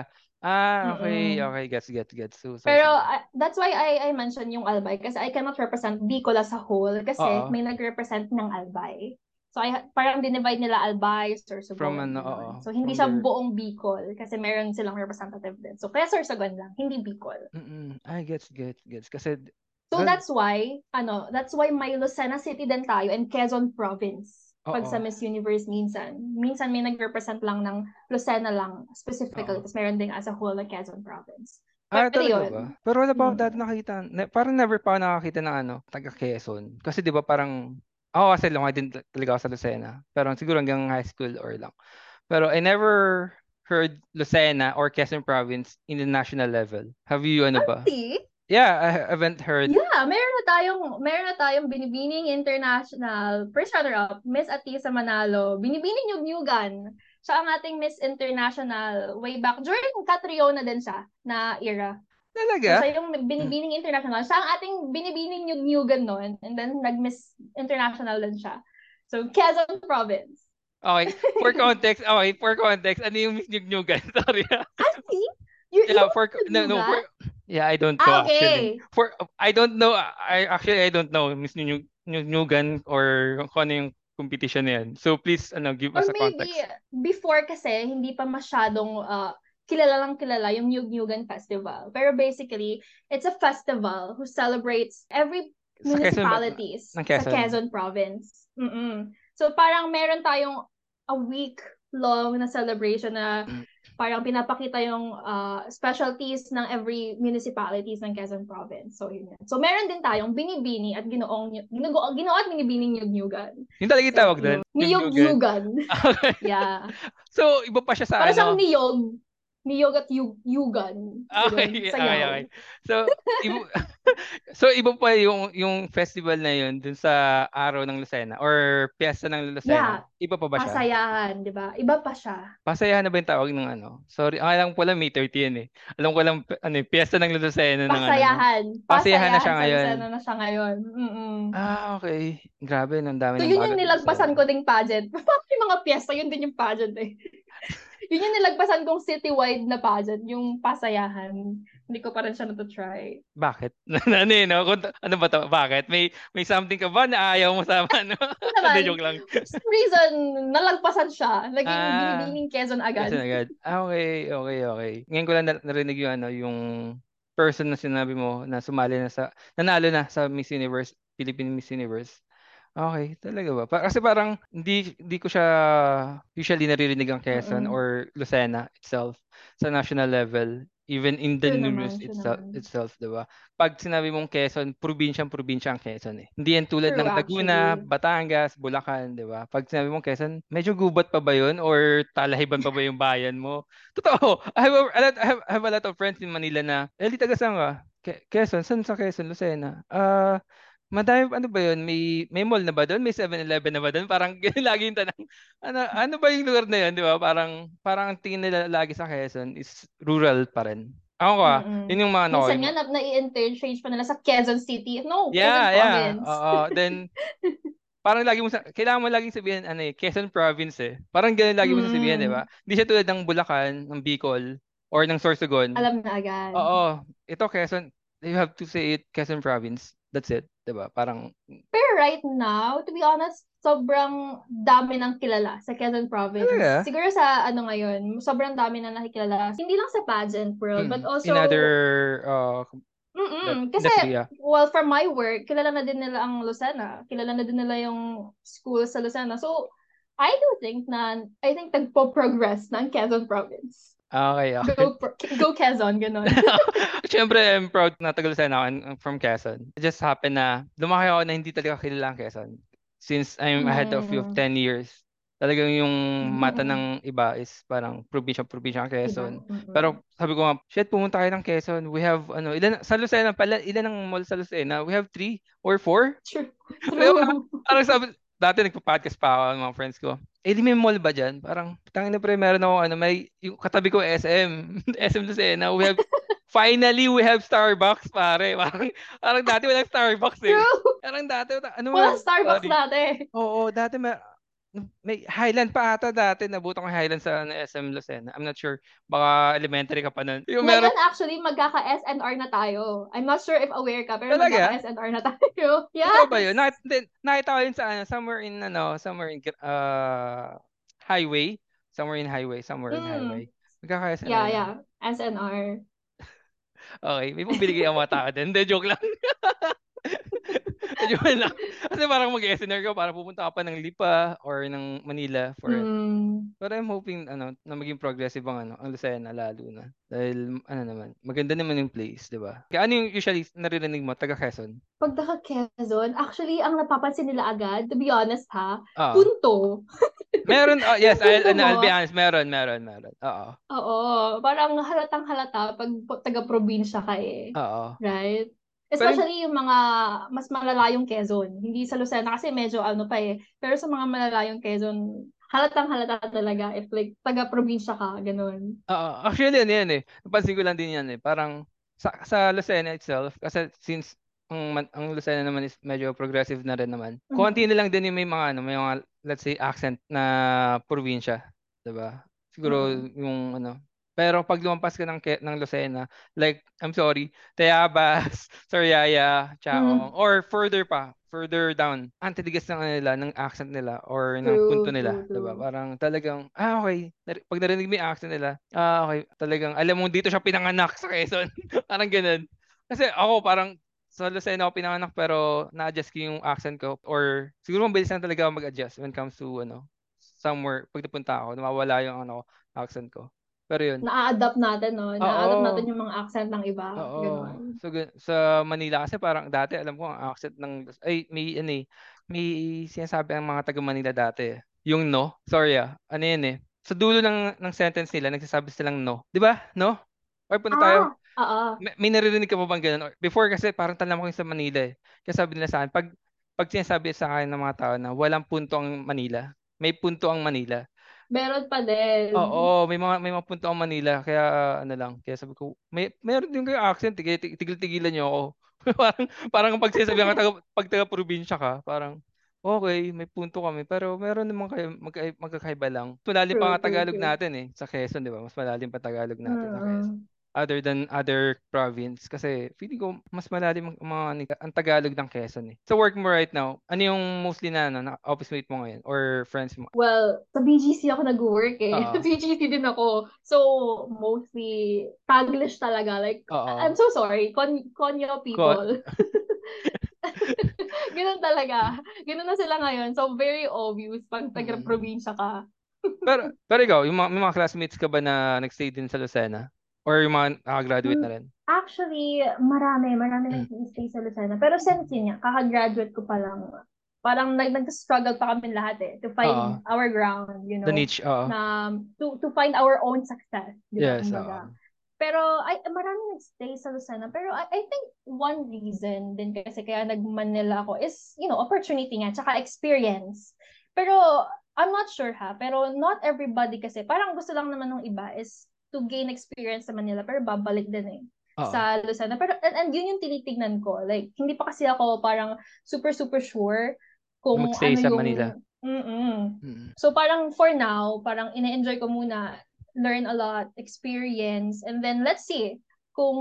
Ah, okay, Mm-mm. okay, gets, gets, gets. So, Pero Sorsogon. uh, that's why I I mentioned yung Albay kasi I cannot represent Bicol as a whole kasi Oo. may nag-represent ng Albay. So I parang dinivide nila Albay, Sorsogon. From ano, oo, So hindi siya their- buong Bicol kasi meron silang representative din. So kaya Sorsogon lang, hindi Bicol. Mm-mm. Ay, gets, gets, gets. Kasi, So Well- that's why ano, that's why may Lucena City din tayo and Quezon Province. Pag Oo. sa Miss Universe minsan, minsan may nag-represent lang ng Lucena lang specifically, tapos meron din as a whole na Quezon Province. ah, Pero yun. ba? Pero wala pa ako Mm. dati nakita. Ne, parang never pa nakakita ng ano, taga Quezon. Kasi di ba parang, ako kasi lumaki din tal- talaga ako sa Lucena. Pero siguro hanggang high school or lang. Pero I never heard Lucena or Quezon Province in the national level. Have you ano ba? See? Yeah, I haven't heard. Yeah, meron na tayong meron na tayong Binibining International first runner-up, Miss Atisa Manalo. Binibining yung Nyugan. Siya ang ating Miss International way back during Catriona din siya na era. So, Talaga? siya yung Binibining International. Siya ang ating Binibining yung Nyugan noon and then nag-Miss International din siya. So, Quezon Province. Okay, for context, okay, for context, ano yung Miss Nyugnyugan? Sorry. ah. See? You're, Yeah, you for no, no, Nyugnyugan? for Yeah, I don't know Ah, actually. okay. For I don't know. I actually I don't know Miss Nyug Nyugan or kung ano yung competition na yan. So please ano give Or us a maybe, context. before kasi, hindi pa masyadong uh, kilala lang kilala yung Nyug-Nyugan Festival. Pero basically, it's a festival who celebrates every Sa Quezon ba? municipalities sa Quezon. Province. Mm-mm. So parang meron tayong a week long na celebration na parang pinapakita yung uh, specialties ng every municipalities ng Quezon Province. So, yun yan. So, meron din tayong binibini at ginoong, ginogo, ginoo at binibining nyug-nyugan. Yung talaga yung tawag doon? Niyog-nyugan. Okay. Yeah. So, iba pa siya sa Para ano? siyang niyog. Niyog at yug, yugan. Okay, Ganun, okay, okay. So, iba, so iba pa yung yung festival na yun dun sa Araw ng Lucena or Piyesta ng Lucena. Yeah. Iba pa ba siya? Pasayahan, di ba? Iba pa siya. Pasayahan na ba yung tawag ng ano? Sorry, ang alam ko lang May 30 yan eh. Alam ko lang ano, eh, Piyesta ng Lucena ng ano. Pasayahan. Pasayahan na siya ngayon. Pasayahan na siya ngayon. Mm-mm. Ah, okay. Grabe, ang dami So, ng yun yung nilagpasan sa- ko ding pageant. Parang yung mga piyesta, yun din yung pageant eh. yun yung nilagpasan kong citywide na pageant, yung pasayahan. Hindi ko pa rin siya na-try. Bakit? ano yun, no? Kung- ano ba to? Bakit? May may something ka ba na ayaw mo sa ano? Hindi, joke lang. Reason, nalagpasan siya. Naging Ah. binibining Quezon agad. Kasi agad. Ah, okay, okay, okay. Ngayon ko lang na- narinig yung ano, yung person na sinabi mo na sumali na sa, nanalo na sa Miss Universe, Philippine Miss Universe. Okay, talaga ba? Pa- kasi parang hindi hindi ko siya usually naririnig ang Quezon Mm-mm. or Lucena itself sa national level even in the True news naman, true itself, naman. itself, 'di ba? Pag sinabi mong Quezon, probinsyang probinsya ang Quezon eh. Hindi yan tulad True, ng Laguna, actually. Batangas, Bulacan, 'di ba? Pag sinabi mong Quezon, medyo gubat pa ba 'yun or talahiban pa ba yung bayan mo? Totoo. I have a, lot, I have, I have a lot of friends in Manila na, eh, di taga saan ka? Que- Quezon, saan sa Quezon, Lucena? Ah, madami, ano ba yun? May, may mall na ba doon? May 7-Eleven na ba doon? Parang lagi yung tanong. Ano, ano ba yung lugar na yun, di ba? Parang, parang ang tingin nila lagi sa Quezon is rural pa rin. Ako ko ah, Mm-mm. yun yung mga ko, Minsan nga, na- na-i-interchange pa nila sa Quezon City. No, Yeah, Quezon yeah. Province. Oo, then parang lagi mo sa kailangan mo laging sabihin ano eh, Quezon Province eh. Parang ganun lagi mo sasabihin, Mm. 'di ba? Hindi siya tulad ng Bulacan, ng Bicol or ng Sorsogon. Alam na agad. Oo, ito Quezon, you have to say it Quezon Province. That's it, 'di ba? Parang Pero right now, to be honest, sobrang dami ng kilala sa Quezon Province. Talaga? Siguro sa ano ngayon, sobrang dami na nakikilala. Hindi lang sa pageant world, but mm, also in other uh, Mm-mm. Kasi, yeah. well, for my work, kilala na din nila ang Lucena. Kilala na din nila yung school sa Lucena. So, I do think na, I think tagpo-progress ng Quezon Province. Okay, okay. Go, go Quezon, ganun. Siyempre, I'm proud na Tagalusan ako I'm from Quezon. It just happened na lumaki ako na hindi talaga kilala ang Quezon. Since I'm ahead of you of Mm. 10 years. Talagang yung mata Mm. ng iba is parang probinsya-probinsya ang Quezon. Mm-mm. Pero sabi ko nga, shit, pumunta kayo ng Quezon. We have, ano, ilan, sa Lucena pala, ilan ang mall sa Lucena? We have three or four? Pero True. Parang sabi, dati nagpa-podcast pa ako ng mga friends ko. Eh, di may mall ba dyan? Parang, tangin na pre, meron ako, ano, may, yung katabi ko SM, SM Lucena, we have, finally, we have Starbucks, pare. Parang, parang dati walang Starbucks eh. True. Parang dati, ano, Walang Starbucks sorry. dati. Oo, dati may, may Highland pa ata dati, nabutan ko Highland sa ano, SM Lucena. I'm not sure, baka elementary ka pa nun. Yung meron, actually, magkaka-SNR na tayo. I'm not sure if aware ka, pero Talaga? magkaka-SNR na tayo. Yeah. Totoo ba yun? Nakita, nakita ko yun sa ano, somewhere in ano, somewhere in uh, highway, somewhere in highway, somewhere in Mm. highway. Magkakaya sa Yeah, yeah. SNR. Okay, may pambili kayo ang mga tao din. Hindi, joke lang. joke lang. Kasi parang mag-SNR ka, parang pupunta ka pa ng Lipa or ng Manila for it. Mm. Pero I'm hoping ano, na maging progressive ang ano, ang Lucena lalo na. Dahil ano naman, maganda naman yung place, 'di ba? Kaya ano yung usually naririnig mo taga Quezon? Pag naka Quezon, actually, ang napapansin nila agad, to be honest ha, Oo. punto. Meron, oh, yes, I'll, Punto I'll be honest, meron, meron, meron. Oo. Oo, parang halatang halata pag taga-probinsya ka eh. Oo. Right? Especially yung mga mas malalayong Quezon. Hindi sa Lucena kasi medyo ano pa eh. Pero sa mga malalayong Quezon, halatang halata talaga if like taga-probinsya ka, ganun. Oo, actually ano yan eh. Napansin ko lang din yan eh. Parang sa, sa Lucena itself, kasi since ang, ang Lucena naman is medyo progressive na rin naman. Mhm. Konti na lang din yung may mga ano, may mga let's say accent na probinsya, 'di ba? Siguro Mhm. yung ano. Pero pag lumampas ka ng ng Lucena, like I'm sorry, Tayabas, Sariaya, Chaong, or further pa, further down, antitigas ng ano nila, ng accent nila or ng True, punto nila, true, true. Parang talagang ah okay, pag narinig mo yung accent nila, ah okay, talagang alam mo dito siya pinanganak sa Quezon. parang ganun. Kasi ako parang sa Lucena ako pinanganak pero na-adjust ko yung accent ko or siguro mabilis lang talaga mag-adjust when it comes to ano somewhere pag napunta ako nawawala yung ano accent ko Pero yun. Na-adapt natin, no? Na-adapt natin yung mga accent ng iba. Oo. Ganon. So, sa Manila kasi parang dati, alam ko, ang accent ng, ay, may, ano eh, may sinasabi ang mga taga Manila dati. Yung no, sorry ah, ano yun eh. Sa dulo ng, ng sentence nila, nagsasabi silang no. Di ba? No? Or punta tayo. Ah, oo. May, may naririnig ka pa bang ganun? Or- Before kasi parang talam ko yung sa Manila eh. Kaya sabi nila sa akin, pag, pag sinasabi sa akin ng mga tao na walang punto ang Manila, may punto ang Manila. Meron pa din. Oo, may mga may mga punto ang Manila kaya ano lang, kaya sabi ko, may meron din kayo accent, tigil, tigil-tigilan niyo ako. parang parang pag sinasabihan ka taga, pag taga probinsya ka, parang okay, may punto kami, pero meron naman kayo mag, magkakaiba lang. Malalim pa nga Tagalog natin eh, sa Quezon, 'di ba? Mas malalim pa Tagalog natin sa Mm. Quezon. Other than other province kasi feeling ko mas malalim ang mga ang Tagalog ng Quezon eh. Sa work mo right now, ano yung mostly na ano, na office mate mo ngayon or friends mo? Well, sa BGC ako nag-work eh. Sa BGC din ako. So, mostly Taglish talaga. Like, Oo. I'm so sorry. Con Konyo people. Ganun talaga. Ganun na sila ngayon. So, very obvious pag Mm. taga-probinsya ka. Pero, pero ikaw, yung mga, may mga classmates ka ba na nagstay din sa Lucena? Or yung mga nakagraduate na rin? Actually, marami. Marami Mm. nag-stay sa Lucena. Pero since yun nga, kakagraduate ko pa lang, parang nag nag-struggle pa kami lahat eh to find Oo. our ground, you know. The niche, oo. na to to find our own success, di ba? Yes, oo. Pero ay marami nagstay sa Lucena. Pero I, I think one reason din kasi kaya nag-Manila ako is, you know, opportunity nga, tsaka experience. Pero I'm not sure ha, pero not everybody kasi, parang gusto lang naman ng iba is to gain experience sa Manila, pero babalik din eh Oo. sa Lucena. Pero, and, and yun yung tinitignan ko. Like, hindi pa kasi ako parang super, super sure kung Mag-stay ano sa yung... Manila. Mm-mm. Mm. So parang for now, parang ine-enjoy ko muna, learn a lot, experience, and then let's see kung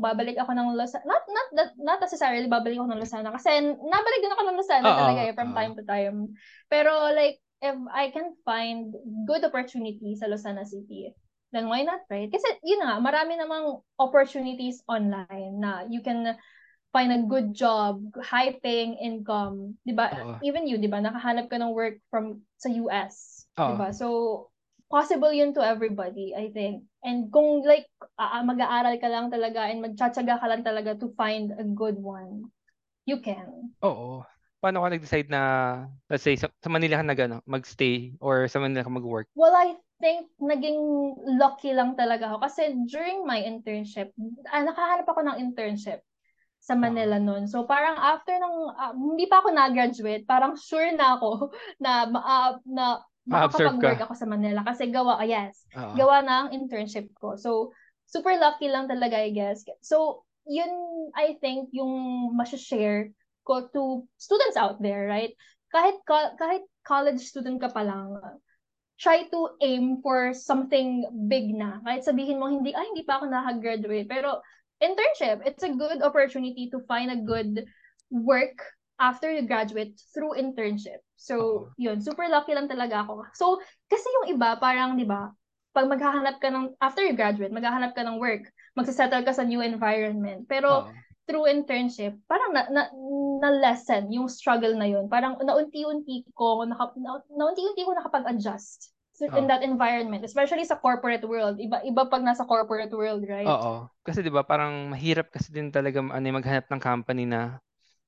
babalik ako ng Lucena. Not, not, not, not necessarily babalik ako ng Lucena kasi nabalik din ako ng Lucena Oo, talaga eh, from oo. time to time. Pero like, if I can find good opportunity sa Lucena City, then why not, right? Kasi yun nga, marami namang opportunities online na you can find a good job, high-paying income, 'di ba? Oo. Even you, 'di ba? Nakahanap ka ng work from sa US, 'di Oo. ba? So possible 'yun to everybody, I think. And kung like ah, mag-aaral ka lang talaga and magtsatsaga ka lang talaga to find a good one, you can. Oo. Paano ka nag-decide na, let's say, sa, sa Manila ka nag, ano, mag-stay or sa Manila ka mag-work? Well, I think naging lucky lang talaga ako kasi during my internship, ah, nakahanap ako ng internship sa Manila noon. So parang after ng ah, hindi pa ako na-graduate, parang sure na ako na ma- ah, na makakapag-work ka. ako sa Manila kasi gawa, ah, yes, Oo. gawa na ang internship ko. So super lucky lang talaga, I guess. So yun, I think, yung masashare ko to students out there, right? Kahit kahit college student ka pa lang, try to aim for something big na. Kahit sabihin mo hindi ah hindi pa ako nakagraduate, pero internship, it's a good opportunity to find a good work after you graduate through internship. So, yun, super lucky lang talaga ako. So, kasi yung iba, parang, di ba, pag maghahanap ka ng, after you graduate, maghahanap ka ng work, magsasettle ka sa new environment. Pero, Oo. Through internship, parang na, na, na-lessen yung struggle na yun. Parang naunti-unti ko, naka, na, naunti-unti ko nakapag-adjust so, in Oh. that environment. Especially sa corporate world. Iba, iba pag nasa corporate world, right? Oo. Kasi 'di ba parang mahirap kasi din talaga ano eh, maghanap ng company na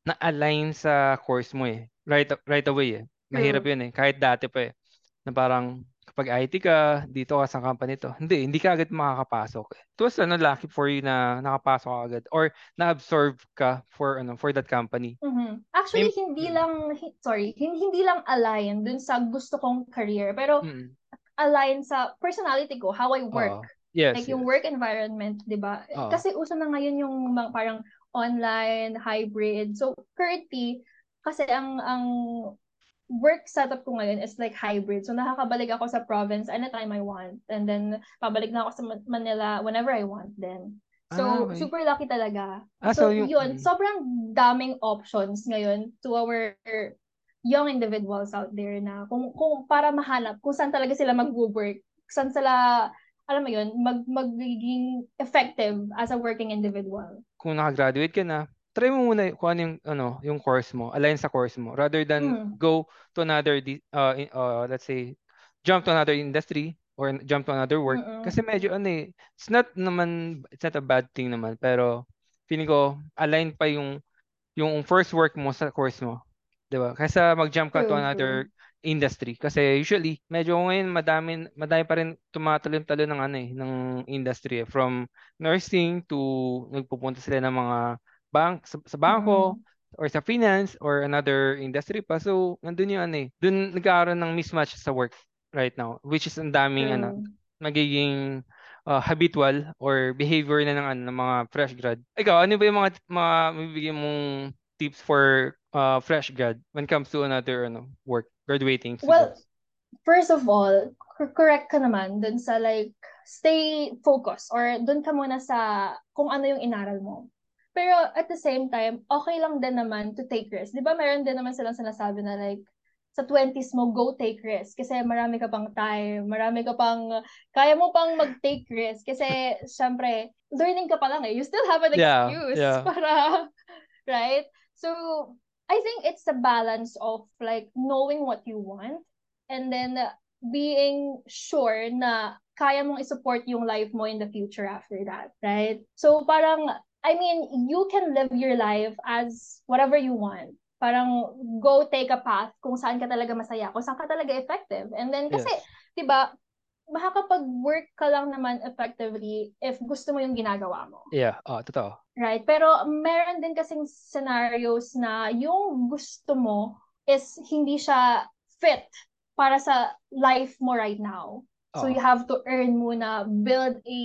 na align sa course mo eh. Right right away eh. Mahirap 'yun eh. Kahit dati pa eh. Na parang kapag IT ka, dito ka sa company to. Hindi, hindi ka agad makakapasok. It was ano lucky for you na nakapasok ka agad or na-absorb ka for ano for that company. Mhm. Actually, May- hindi Mm. lang, sorry, hindi, hindi lang align dun sa gusto kong career, pero Mm. align sa personality ko, how I work. Oo. Yes. like yung yes. work environment, 'di ba? Oo. Kasi uso na ngayon yung mga parang online, hybrid. So currently kasi ang ang work setup ko ngayon is like hybrid. So nakakabalik ako sa province anytime I want and then pabalik na ako sa Ma- Manila whenever I want then. Ah, So okay. super lucky talaga. Ah, so, so yung- yun, mm. sobrang daming options ngayon to our young individuals out there na kung kung para mahanap kung saan talaga sila mag-work, saan sila alam mo yun, mag magiging effective as a working individual. Kung nakagraduate ka na, try mo muna kung ano yung ano, yung course mo, align sa course mo rather than Mm. go to another uh, uh let's say jump to another industry or jump to another work Mm-mm. kasi medyo ano eh, it's not naman it's not a bad thing naman pero feeling ko align pa yung yung first work mo sa course mo. 'Di ba? Kaysa mag-jump ka to another industry kasi usually medyo ngayon madami madami pa rin tumatalon-talon ng ano eh ng industry eh. from nursing to nagpupunta sila ng mga bank sa, sa bangko Mm-mm. or sa finance or another industry pa. So, nandun yung ano eh. Dun nagkakaroon ng mismatch sa work right now, which is ang daming ano, True. magiging uh, habitual or behavior na ng ano ng mga fresh grad. Ikaw, ano ba yung mga mga mabibigyan mong tips for uh, fresh grad when it comes to another ano work graduating Well, students? first of all, cor- correct ka naman dun sa like, stay focused or dun ka muna sa kung ano yung inaral mo. Pero at the same time, okay lang din naman to take risks. Di ba meron din naman silang sinasabi na like, sa 20s mo, go take risk. Kasi marami ka pang time, marami ka pang, kaya mo pang mag-take risk. Kasi, syempre, learning ka pa lang eh. You still have an Yeah, excuse yeah. para, right? So, I think it's the balance of like knowing what you want and then being sure na kaya mong i-support yung life mo in the future after that, right? So parang, I mean, you can live your life as whatever you want. Parang go take a path kung saan ka talaga masaya, kung saan ka talaga effective. And then kasi, Yes. 'di ba, makakapag-work ka lang naman effectively if gusto mo yung ginagawa mo. Yeah, oh, totoo. Right? Pero meron din kasing scenarios na yung gusto mo is hindi siya fit para sa life mo right now. So you have to earn muna, build a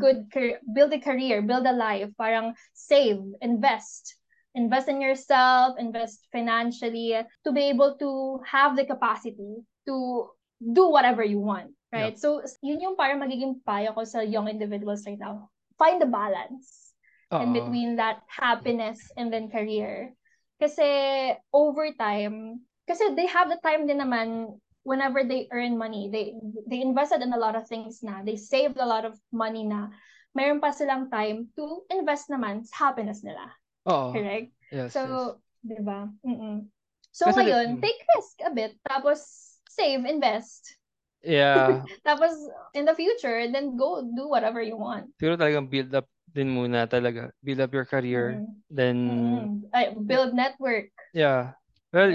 good career, build a career, build a life, parang save, invest. Invest in yourself, invest financially to be able to have the capacity to do whatever you want, right? So yun yung parang magiging payo ko sa young individuals right now. Find the balance in Oo. between that happiness and then career. Kasi over time, kasi they have the time din naman whenever they earn money, they they invested in a lot of things na, they saved a lot of money na, meron pa silang time to invest naman sa happiness nila. Oo. Correct? Yes, yes. So, di ba? Mm-mm. So Kasi ngayon, mm. take risk a bit, tapos save, invest. Yeah. Tapos in the future, then go do whatever you want. Siguro talagang build up din muna talaga. Build up your career. Mm. Then, Mm-mm. Ay, build network. yeah. Well?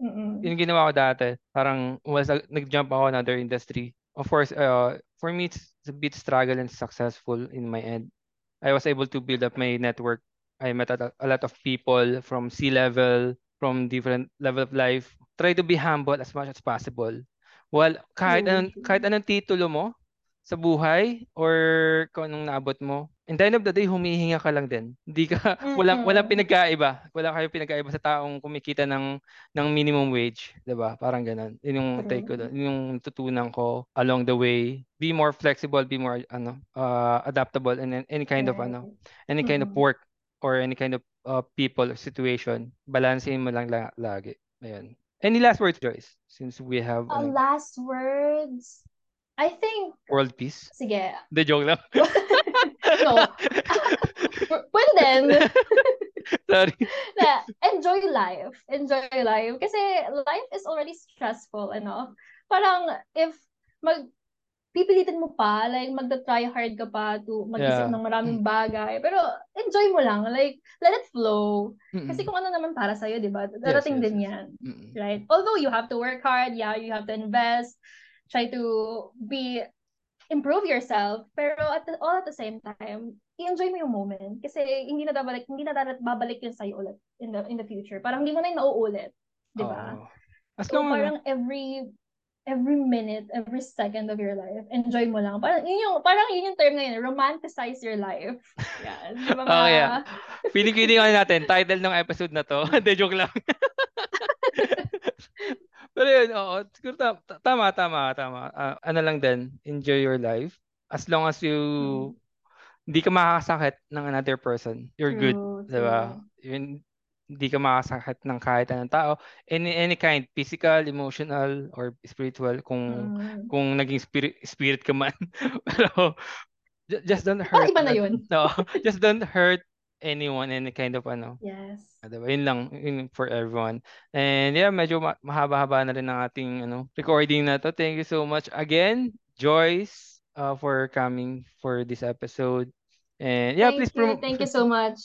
Mm-mm. yung ginawa ko dati, parang was nag-jump ako another industry. Of course, uh, for me, it's, it's a bit struggle and successful in my end. I was able to build up my network. I met a, a lot of people from C-level, from different level of life. Try to be humble as much as possible. Well, kahit anong, kahit anong titulo mo sa buhay or kung anong naabot mo, in the end of the day, humihinga ka lang din. Hindi ka, walang, walang Mm-mm. pinagkaiba. Wala kayo pinagkaiba sa taong kumikita ng, ng minimum wage. ba Parang ganun. Yun yung take ko doon. Yun yung tutunan ko along the way. Be more flexible, be more ano, uh, adaptable in any kind of ano, any kind of Mm-mm. work or any kind of uh, people or situation. Balansehin mo lang la- lagi. Ayun. Any last words, Joyce? Since we have Uh, ano, last words. I think, world peace. sige. The joke lang. no. Pwede din. Sorry. na enjoy life. Enjoy life. Kasi life is already stressful enough. Parang if mag pipilitin mo pa, like magta-try hard ka pa to mag-isip Yeah. ng maraming bagay. Pero enjoy mo lang. Like, let it flow. Mm-mm. Kasi kung ano naman para sa'yo, di ba? Yes, Darating yes, din yes. yan. Mm-mm. Right? Although you have to work hard, yeah, you have to invest, try to be improve yourself, pero at the, all at the same time, i-enjoy mo yung moment kasi hindi na babalik, hindi na dapat babalik yun sa'yo ulit in the in the future. Parang hindi mo na yung nauulit, 'di ba? Oo. As So long parang every every minute, every second of your life, enjoy mo lang. Parang yun yung parang yun yung term ngayon, romanticize your life. Yan, di ba? Oh, yeah. Feeling ko yun natin, title ng episode na to. Hindi, joke lang. Pero yun, oo. Siguro ta- tama, tama, tama. Ah, ano lang din, enjoy your life. As long as you Mm. hindi ka makakasakit ng another person, you're good. True, Di ba? Yun, hindi ka makakasakit ng kahit anong tao. Any, any kind, physical, emotional, or spiritual, kung Mm. kung naging spirit, spirit ka man. Pero, ju- just don't hurt. iba na yun. No, just don't hurt anyone, any kind of ano. Yes. Ah, Diba? Yun lang, yun for everyone. And yeah, medyo ma- mahaba-haba na rin ang ating ano, recording na to. Thank you so much again, Joyce uh, for coming for this episode. And yeah, Thank please you. promote Thank you so much.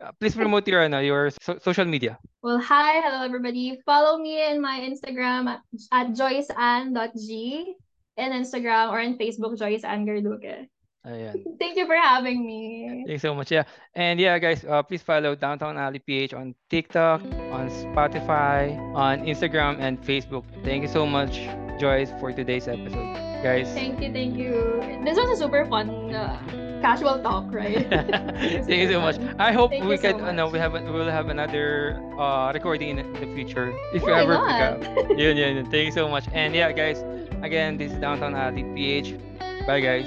uh, please promote your ano, your so- social media. Well, hi, hello everybody. Follow me in my Instagram at, at joyceann.g in Instagram or in Facebook, Joyce Ann Garduque. Ayan. Thank you for having me. Thanks so much. Yeah. And yeah, guys, uh, please follow Downtown Alley PH on TikTok, on Spotify, on Instagram, and Facebook. Thank you so much, Joyce, for today's episode. Guys. Thank you, thank you. This was a super fun uh, casual talk, right? Thank you so much. I hope Thank we you so can uh, no, we have a- we'll have another uh recording in the future if you ever pick up. Yun, yun, yun. Thank you so much. And yeah, guys, again, this is Downtown Alley PH. Bye, guys.